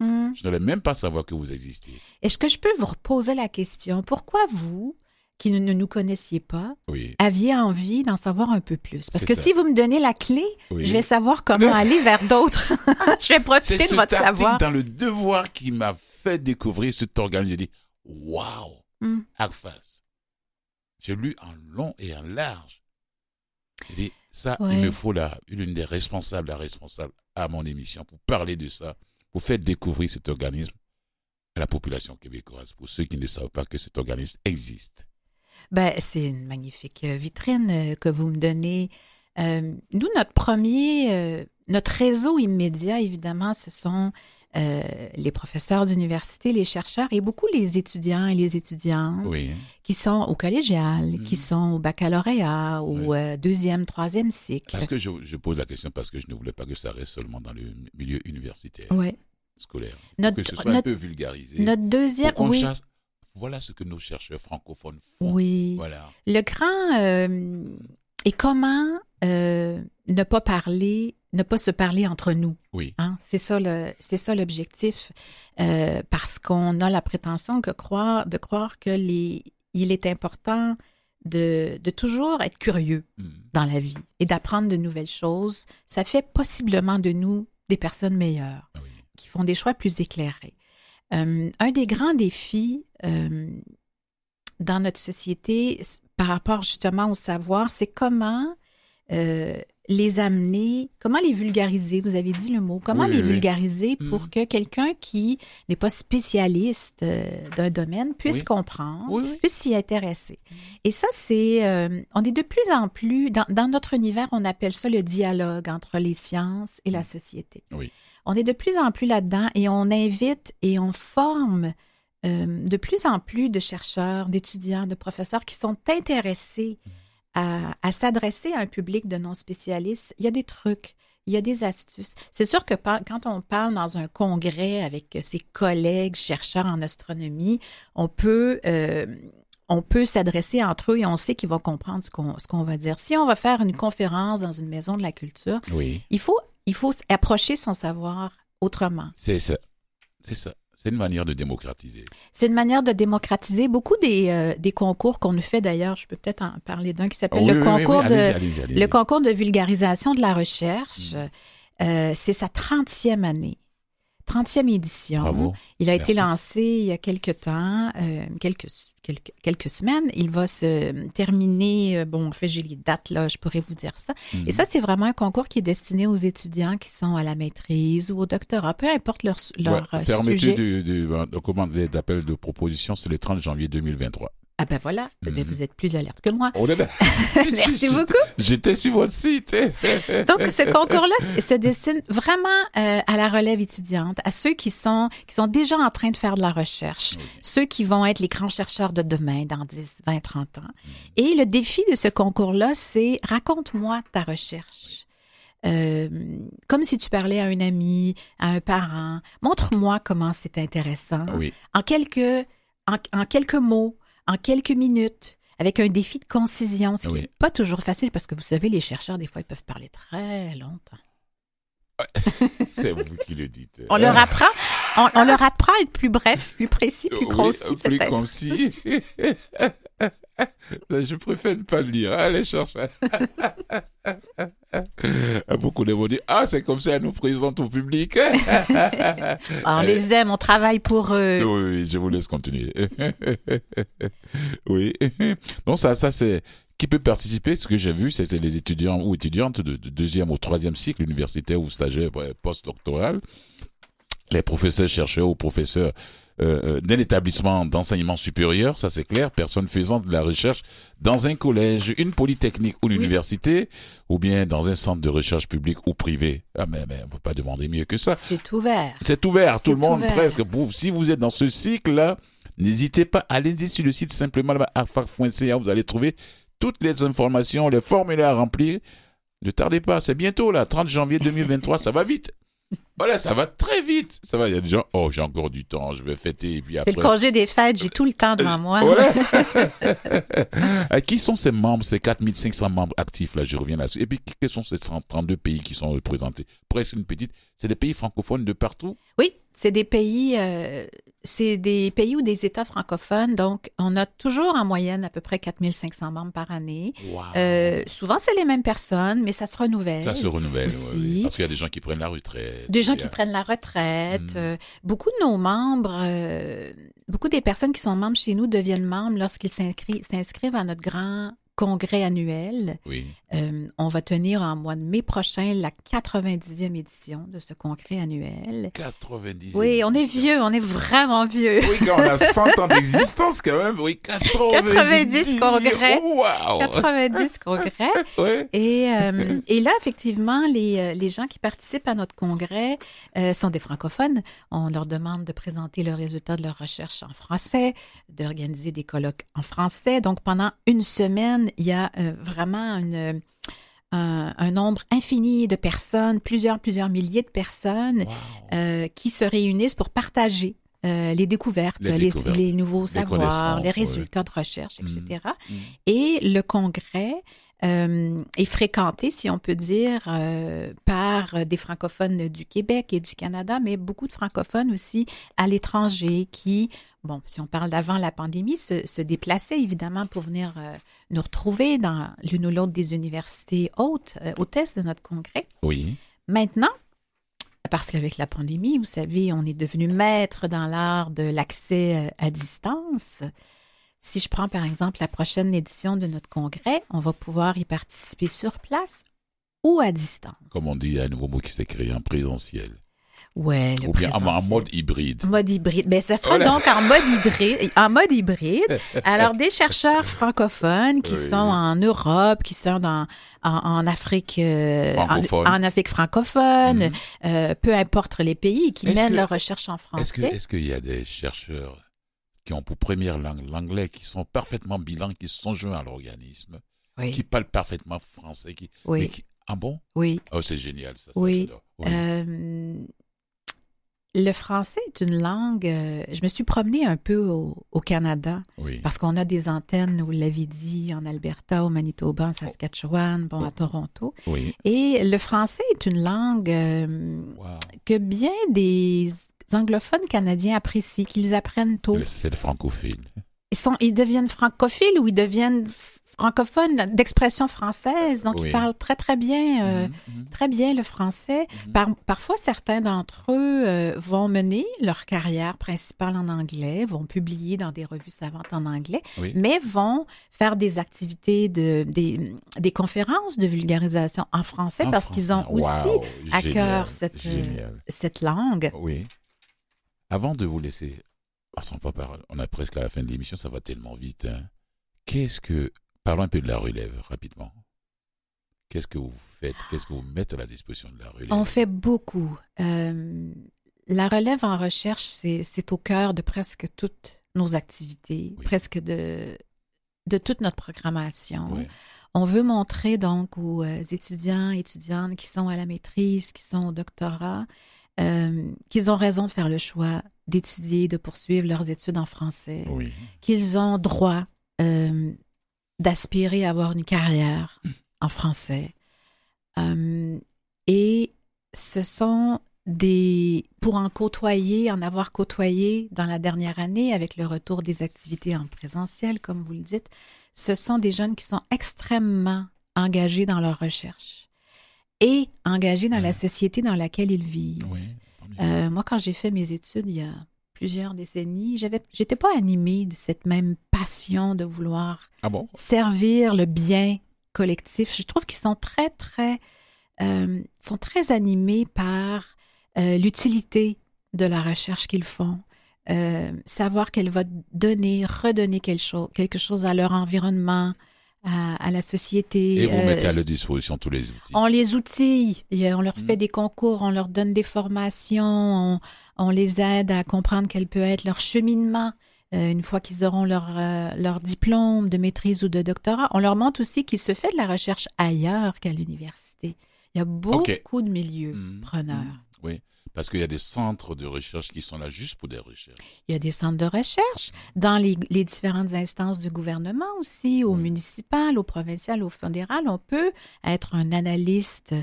Hum. je n'allais même pas savoir que vous existiez. Est-ce que je peux vous reposer la question? Pourquoi vous, qui ne, nous connaissiez pas, Oui. aviez envie d'en savoir un peu plus? Parce C'est que ça. si vous me donnez la clé, Oui. je vais savoir comment aller vers d'autres. je vais C'est profiter de votre savoir. dans le Devoir qui m'a fait découvrir cet organisme. J'ai dit, waouh, Hum. ACFAS. J'ai lu en long et en large. J'ai dit, ça, Ouais. il me faut la, l'une des responsables, la responsable à mon émission pour parler de ça, pour faire découvrir cet organisme à la population québécoise, pour ceux qui ne savent pas que cet organisme existe. Ben, c'est une magnifique euh, vitrine euh, que vous me donnez. Euh, nous, notre premier, euh, notre réseau immédiat, évidemment, ce sont euh, les professeurs d'université, les chercheurs et beaucoup les étudiants et les étudiantes Oui. qui sont au collégial, Mhm. qui sont au baccalauréat, au Oui. euh, deuxième, troisième cycle. Parce que je, je pose la question parce que je ne voulais pas que ça reste seulement dans le milieu universitaire, scolaire. Notre, que ce soit un peu vulgarisé. notre deuxième, pour oui, Voilà ce que nos chercheurs francophones font. oui. Voilà. Le grand euh, et comment ne pas parler, ne pas se parler entre nous. Oui. Hein? C'est ça le, c'est ça l'objectif, Euh, parce qu'on a la prétention que croire, de croire que les, il est important de, de toujours être curieux Mm. dans la vie et d'apprendre de nouvelles choses. Ça fait possiblement de nous des personnes meilleures, Ah oui. qui font des choix plus éclairés. Euh, un des grands défis euh, dans notre société par rapport justement au savoir, c'est comment euh, les amener, comment les vulgariser? Vous avez dit le mot. Comment Oui, les oui. vulgariser pour Mhm. que quelqu'un qui n'est pas spécialiste euh, d'un domaine puisse Oui. comprendre, puisse s'y intéresser? Et ça, c'est, euh, on est de plus en plus, dans, dans notre univers, on appelle ça le dialogue entre les sciences et la société. Oui. On est de plus en plus là-dedans et on invite et on forme euh, de plus en plus de chercheurs, d'étudiants, de professeurs qui sont intéressés à, à s'adresser à un public de non-spécialistes. Il y a des trucs, il y a des astuces. C'est sûr que par- quand on parle dans un congrès avec ses collègues chercheurs en astronomie, on peut, euh, on peut s'adresser entre eux et on sait qu'ils vont comprendre ce qu'on, ce qu'on va dire. Si on va faire une conférence dans une maison de la culture, Oui, il faut, il faut approcher son savoir autrement. c'est ça. C'est ça. C'est une manière de démocratiser. C'est une manière de démocratiser beaucoup des, euh, des concours qu'on nous fait d'ailleurs. Je peux peut-être en parler d'un qui s'appelle Oui, le oui, oui, concours oui, de allez-y, allez-y, allez-y. le concours de vulgarisation de la recherche. Mm. Euh, c'est sa 30e année. 30e édition. Bravo. Il a été lancé il y a quelques temps, euh, quelques, quelques, quelques semaines. Il va se terminer, euh, bon, en fait, j'ai les dates, là, je pourrais vous dire ça. Mhm. Et ça, c'est vraiment un concours qui est destiné aux étudiants qui sont à la maîtrise ou au doctorat, peu importe leur, leur Ouais, euh, sujet. du, du, de commande d'appel de proposition, c'est le 30 janvier 2023. Ah ben voilà, Eh bien, Mhm. vous êtes plus alerte que moi. On est là. Merci beaucoup. J'étais sur votre site. Donc, ce concours-là se destine vraiment euh, à la relève étudiante, à ceux qui sont, qui sont déjà en train de faire de la recherche, ceux qui vont être les grands chercheurs de demain, dans 10, 20, 30 ans. Et le défi de ce concours-là, c'est raconte-moi ta recherche. Euh, comme si tu parlais à un ami, à un parent. Montre-moi comment c'est intéressant. Oui. En quelques, en, en quelques mots, en quelques minutes, avec un défi de concision, ce qui Oui. n'est pas toujours facile parce que vous savez, les chercheurs, des fois, ils peuvent parler très longtemps. C'est vous qui le dites. On leur apprend, on, on leur apprend à être plus bref, plus précis, plus Oui, concis, plus peut-être. concis. Je préfère ne pas le dire. Allez chercher. Beaucoup de vont dire Ah, c'est comme ça, elle nous présente au public. Ah, On les aime, on travaille pour eux. Oui, oui, je vous laisse continuer. oui. Donc ça, ça c'est qui peut participer. Ce que j'ai vu, c'était les étudiants ou étudiantes de, de deuxième ou troisième cycle universitaire ou stagiaire postdoctoral, les professeurs chercheurs ou professeurs euh, euh, d'un établissement d'enseignement supérieur, ça c'est clair, personne faisant de la recherche dans un collège, une polytechnique ou l'université, ou bien dans un centre de recherche public ou privé. Ah mais, mais on peut pas demander mieux que ça. C'est ouvert. C'est ouvert, tout le monde ouvert. presque. Si vous êtes dans ce cycle-là, n'hésitez pas, allez-y sur le site simplement afar.ca, vous allez trouver toutes les informations, les formulaires à remplir. Ne tardez pas, c'est bientôt là, 30 janvier 2023, ça va vite. Voilà, ça va très vite. Ça va, il y a des gens, oh, j'ai encore du temps, je vais fêter, et puis C'est après. le congé des fêtes, j'ai tout le temps devant moi. Voilà. Euh, qui sont ces membres, ces 4500 membres actifs, là, je reviens là-dessus. Et puis, quels sont ces 132 pays qui sont représentés? Presque une petite. C'est des pays francophones de partout Oui, c'est des pays, euh, c'est des pays ou des États francophones. Donc, on a toujours en moyenne à peu près 4500 membres par année. Euh, souvent, c'est les mêmes personnes, mais ça se renouvelle. Ça se renouvelle, aussi. oui, oui. Parce qu'il y a des gens qui prennent la retraite. Des gens qui a- prennent la retraite. Mm. euh, beaucoup de nos membres, euh, beaucoup des personnes qui sont membres chez nous deviennent membres lorsqu'ils s'inscri- s'inscrivent à notre grand congrès annuel. Oui. Euh, on va tenir en mois de mai prochain la 90e édition de ce congrès annuel. 90. Oui, on est vieux, on est vraiment vieux. Oui, quand on a 100 ans d'existence, quand même. Oui, 90. 90 congrès. Waouh. 90 congrès. Et, euh, et là, effectivement, les, euh, les gens qui participent à notre congrès euh, sont des francophones. On leur demande de présenter le résultat de leur recherche en français, d'organiser des colloques en français. Donc, pendant une semaine, il y a euh, vraiment une, un, un nombre infini de personnes, plusieurs, plusieurs milliers de personnes Wow. euh, qui se réunissent pour partager euh, les découvertes, Les les, découvertes, les nouveaux les savoirs, les résultats de recherche, etc. Mm. Et le congrès euh, est fréquenté, si on peut dire, euh, par des francophones du Québec et du Canada, mais beaucoup de francophones aussi à l'étranger qui, bon, si on parle d'avant la pandémie, se, se déplaçaient évidemment pour venir euh, nous retrouver dans l'une ou l'autre des universités euh, hôtesses de notre congrès. Oui. Maintenant, parce qu'avec la pandémie, vous savez, on est devenu maître dans l'art de l'accès euh, à distance. Si je prends par exemple la prochaine édition de notre congrès, on va pouvoir y participer sur place ou à distance. Comme on dit, il y a un nouveau mot qui s'est créé en présentiel. Ouais, le Ou bien en, mode hybride. Mode hybride. Ben, ça sera donc en mode hybride. En mode hybride. Alors, des chercheurs francophones qui Oui. sont en Europe, qui sont dans, en, en Afrique, euh, en, Afrique francophone, Mhm. euh, peu importe les pays, qui mènent que- leurs recherches en français. est-ce qu'il y a des chercheurs qui ont pour première langue l'anglais, qui sont parfaitement bilingues, qui sont joints à l'organisme, Oui, qui parlent parfaitement français, qui, mais oui, qui- ah bon? Oui. Oh, c'est génial ça. Oui. Euh, le français est une langue. euh, je me suis promenée un peu au, au Canada oui. parce qu'on a des antennes, vous l'avez dit, en Alberta, au Manitoba, en Saskatchewan, bon, à Toronto. Oui. Et le français est une langue euh, Wow. que bien des anglophones canadiens apprécient, qu'ils apprennent tôt. C'est le francophile. Ils, sont, ils deviennent francophiles ou ils deviennent francophones d'expression française. Donc, Oui. ils parlent très, très bien, euh, Mhm, mhm, très bien le français. mhm. Par- parfois, certains d'entre eux euh, vont mener leur carrière principale en anglais, vont publier dans des revues savantes en anglais, Oui. mais vont faire des activités, de, des, des conférences de vulgarisation en français En parce qu'ils ont aussi à cœur cette, euh, cette langue. Oui. Avant de vous laisser, passons pas par, on est presque à la fin de l'émission, ça va tellement vite. hein. Qu'est-ce que, parlons un peu de la relève rapidement. Qu'est-ce que vous faites Qu'est-ce que vous mettez à la disposition de la relève? On fait beaucoup. Euh, la relève en recherche, c'est au cœur de presque toutes nos activités, Oui. presque de, de toute notre programmation. On veut montrer donc aux euh, étudiants, étudiantes qui sont à la maîtrise, qui sont au doctorat, euh, qu'ils ont raison de faire le choix d'étudier, de poursuivre leurs études en français, Oui. qu'ils ont droit euh, d'aspirer à avoir une carrière en français. Euh, et ce sont des, pour en côtoyer, en avoir côtoyé dans la dernière année avec le retour des activités en présentiel, comme vous le dites, ce sont des jeunes qui sont extrêmement engagés dans leur recherche et engagés dans la Ouais. société dans laquelle ils vivent. Oui. Euh, moi, quand j'ai fait mes études il y a plusieurs décennies, j'avais, j'étais pas animée de cette même passion de vouloir ah bon? servir le bien collectif. Je trouve qu'ils sont très, très, euh, sont très animés par euh, l'utilité de la recherche qu'ils font. Savoir qu'elle va donner, redonner quelque chose, quelque chose à leur environnement, à, à la société. Et vous Euh, mettez à leur disposition tous les outils. on les outille, et on leur fait Mm. des concours, on leur donne des formations, on, on les aide à comprendre quel peut être leur cheminement euh, une fois qu'ils auront leur, euh, leur diplôme de maîtrise ou de doctorat. On leur montre aussi qu'il se fait de la recherche ailleurs qu'à l'université. Il y a beaucoup de milieux Mhm. preneurs. Mhm. Oui. Parce qu'il y a des centres de recherche qui sont là juste pour des recherches. Il y a des centres de recherche dans les, les différentes instances du gouvernement aussi, au Oui. municipal, au provincial, au fédéral. On peut être un analyste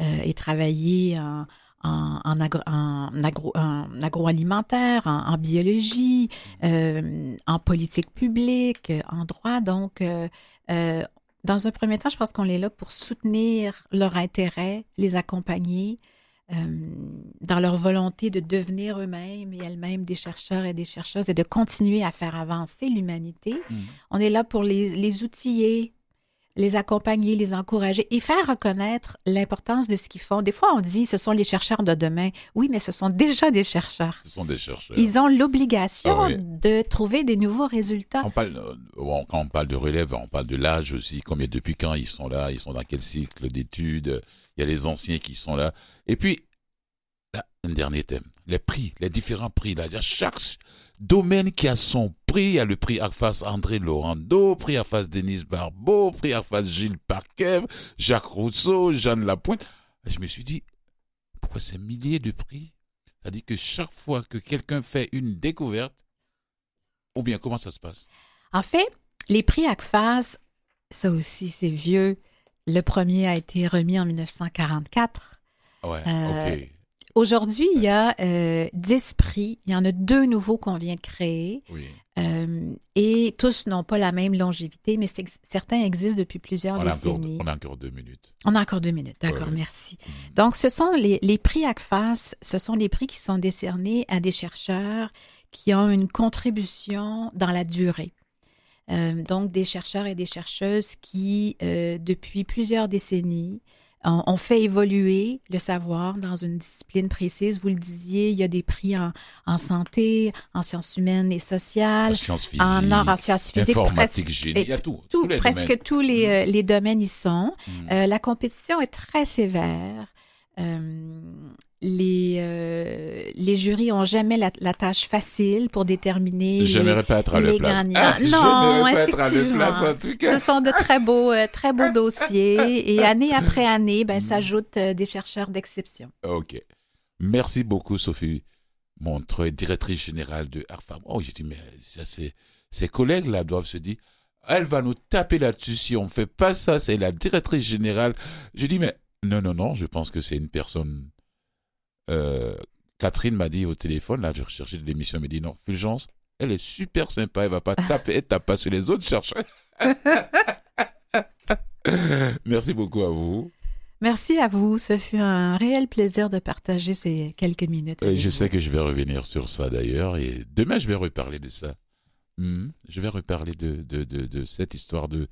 euh, et travailler en, en, en, agro, en, agro- en agroalimentaire, en, en biologie, euh, en politique publique, en droit. Donc, euh, euh, dans un premier temps, je pense qu'on est là pour soutenir leur intérêt, les accompagner dans leur volonté de devenir eux-mêmes et elles-mêmes des chercheurs et des chercheuses et de continuer à faire avancer l'humanité. Mhm. On est là pour les, les outiller, les accompagner, les encourager et faire reconnaître l'importance de ce qu'ils font. Des fois, on dit ce sont les chercheurs de demain. Oui, mais ce sont déjà des chercheurs. Ce sont des chercheurs. Ils ont l'obligation Ah oui. de trouver des nouveaux résultats. On parle, euh, quand on parle de relève, on parle de l'âge aussi. Combien, depuis quand ils sont là? Ils sont dans quel cycle d'études? Il y a les anciens qui sont là. Et puis, là, un dernier thème. Les prix, les différents prix. Là, il y a chaque domaine qui a son prix. Il y a le prix AFAS André Laurando, prix AFAS Denise Barbeau, prix AFAS Gilles Parkev, Jacques Rousseau, Jeanne Lapointe. Je me suis dit, pourquoi ces milliers de prix? C'est-à-dire que chaque fois que quelqu'un fait une découverte, ou bien comment ça se passe? En fait, les prix ACFAS, ça aussi, c'est vieux. Le premier a été remis en 1944. Ouais, Euh. Aujourd'hui, il y a euh, 10 prix. Il y en a deux nouveaux qu'on vient de créer. Oui. Euh, et tous n'ont pas la même longévité, mais certains existent depuis plusieurs On a, encore, décennies. on a encore deux minutes. On a encore deux minutes, d'accord, Ouais, merci. Donc, ce sont les, les prix ACFAS, ce sont les prix qui sont décernés à des chercheurs qui ont une contribution dans la durée. Euh, donc, des chercheurs et des chercheuses qui, euh, depuis plusieurs décennies, ont, ont fait évoluer le savoir dans une discipline précise. Vous le disiez, il y a des prix en, en santé, en sciences humaines et sociales, En sciences physiques, en arts, en sciences physiques, informatique, presque- génie, il y a tout. tout, tous les presque domaines. tous les, euh, les domaines y sont. Mm. Euh, la compétition est très sévère. Euh, les, euh, les jurys ont jamais la, la tâche facile pour déterminer les, pas être à les place. gagnants. Ah, non, pas être à effectivement. place, en tout cas. Ce sont de très beaux, euh, très beaux dossiers et année après année, ben, s'ajoutent euh, des chercheurs d'exception. Ok. Merci beaucoup, Sophie Montreuil, directrice générale de Arfam. Oh, j'ai dit, mais ça, ses collègues, là, doivent se dire, elle va nous taper là-dessus si on ne fait pas ça, c'est la directrice générale. Je dis, mais non, non, non, je pense que c'est une personne. Euh, Catherine m'a dit au téléphone, là, je recherchais de l'émission, elle m'a dit, non, Fulgence, elle est super sympa, elle va pas taper, elle tape pas sur les autres chercheurs. Merci beaucoup à vous. Merci à vous. Ce fut un réel plaisir de partager ces quelques minutes. Avec je vous. sais que je vais revenir sur ça d'ailleurs, et demain je vais reparler de ça. Hmm, Je vais reparler de, de, de, de cette histoire de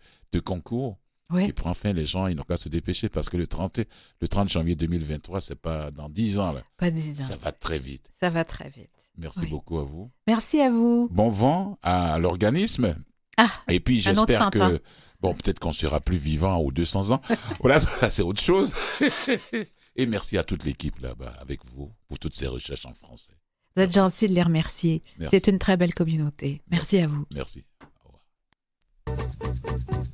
concours Oui, qui prend fin. Les gens, ils n'ont qu'à se dépêcher parce que le 30, le 30 janvier 2023, c'est pas dans 10 ans. Là. pas dix ans. Ça va très vite. Ça va très vite. Merci Oui. beaucoup à vous. Merci à vous. Bon vent à l'organisme. Ah, Et puis j'espère 100 ans. que, bon, peut-être qu'on sera plus vivant ou 200 ans. voilà, c'est autre chose. Et merci à toute l'équipe là-bas avec vous pour toutes ces recherches en français. Vous êtes gentil de les remercier. Merci. C'est une très belle communauté. Merci à vous. Merci. Au revoir.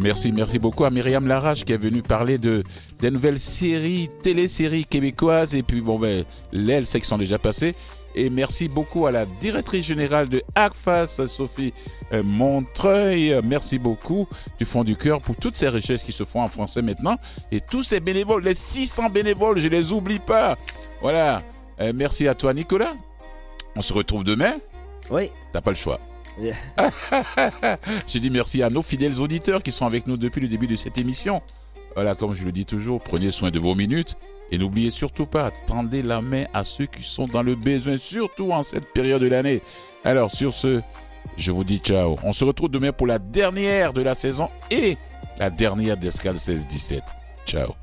Merci, merci beaucoup à Myriam Larache qui est venue parler de des nouvelles séries, téléséries québécoises. Et puis, bon, ben, l'aile, c'est qu'ils sont déjà passées. Et merci beaucoup à la directrice générale de ACFAS, Sophie euh, Montreuil. Merci beaucoup du fond du cœur pour toutes ces richesses qui se font en français maintenant. Et tous ces bénévoles, les 600 bénévoles, je les oublie pas. Voilà. Euh, merci à toi, Nicolas. On se retrouve demain. Oui. T'as pas le choix. J'ai dit merci à nos fidèles auditeurs qui sont avec nous depuis le début de cette émission. Voilà, comme je le dis toujours, prenez soin de vos minutes et n'oubliez surtout pas, tendez la main à ceux qui sont dans le besoin, surtout en cette période de l'année. Alors, sur ce, je vous dis ciao. On se retrouve demain pour la dernière de la saison et la dernière d'Escale 16-17. Ciao.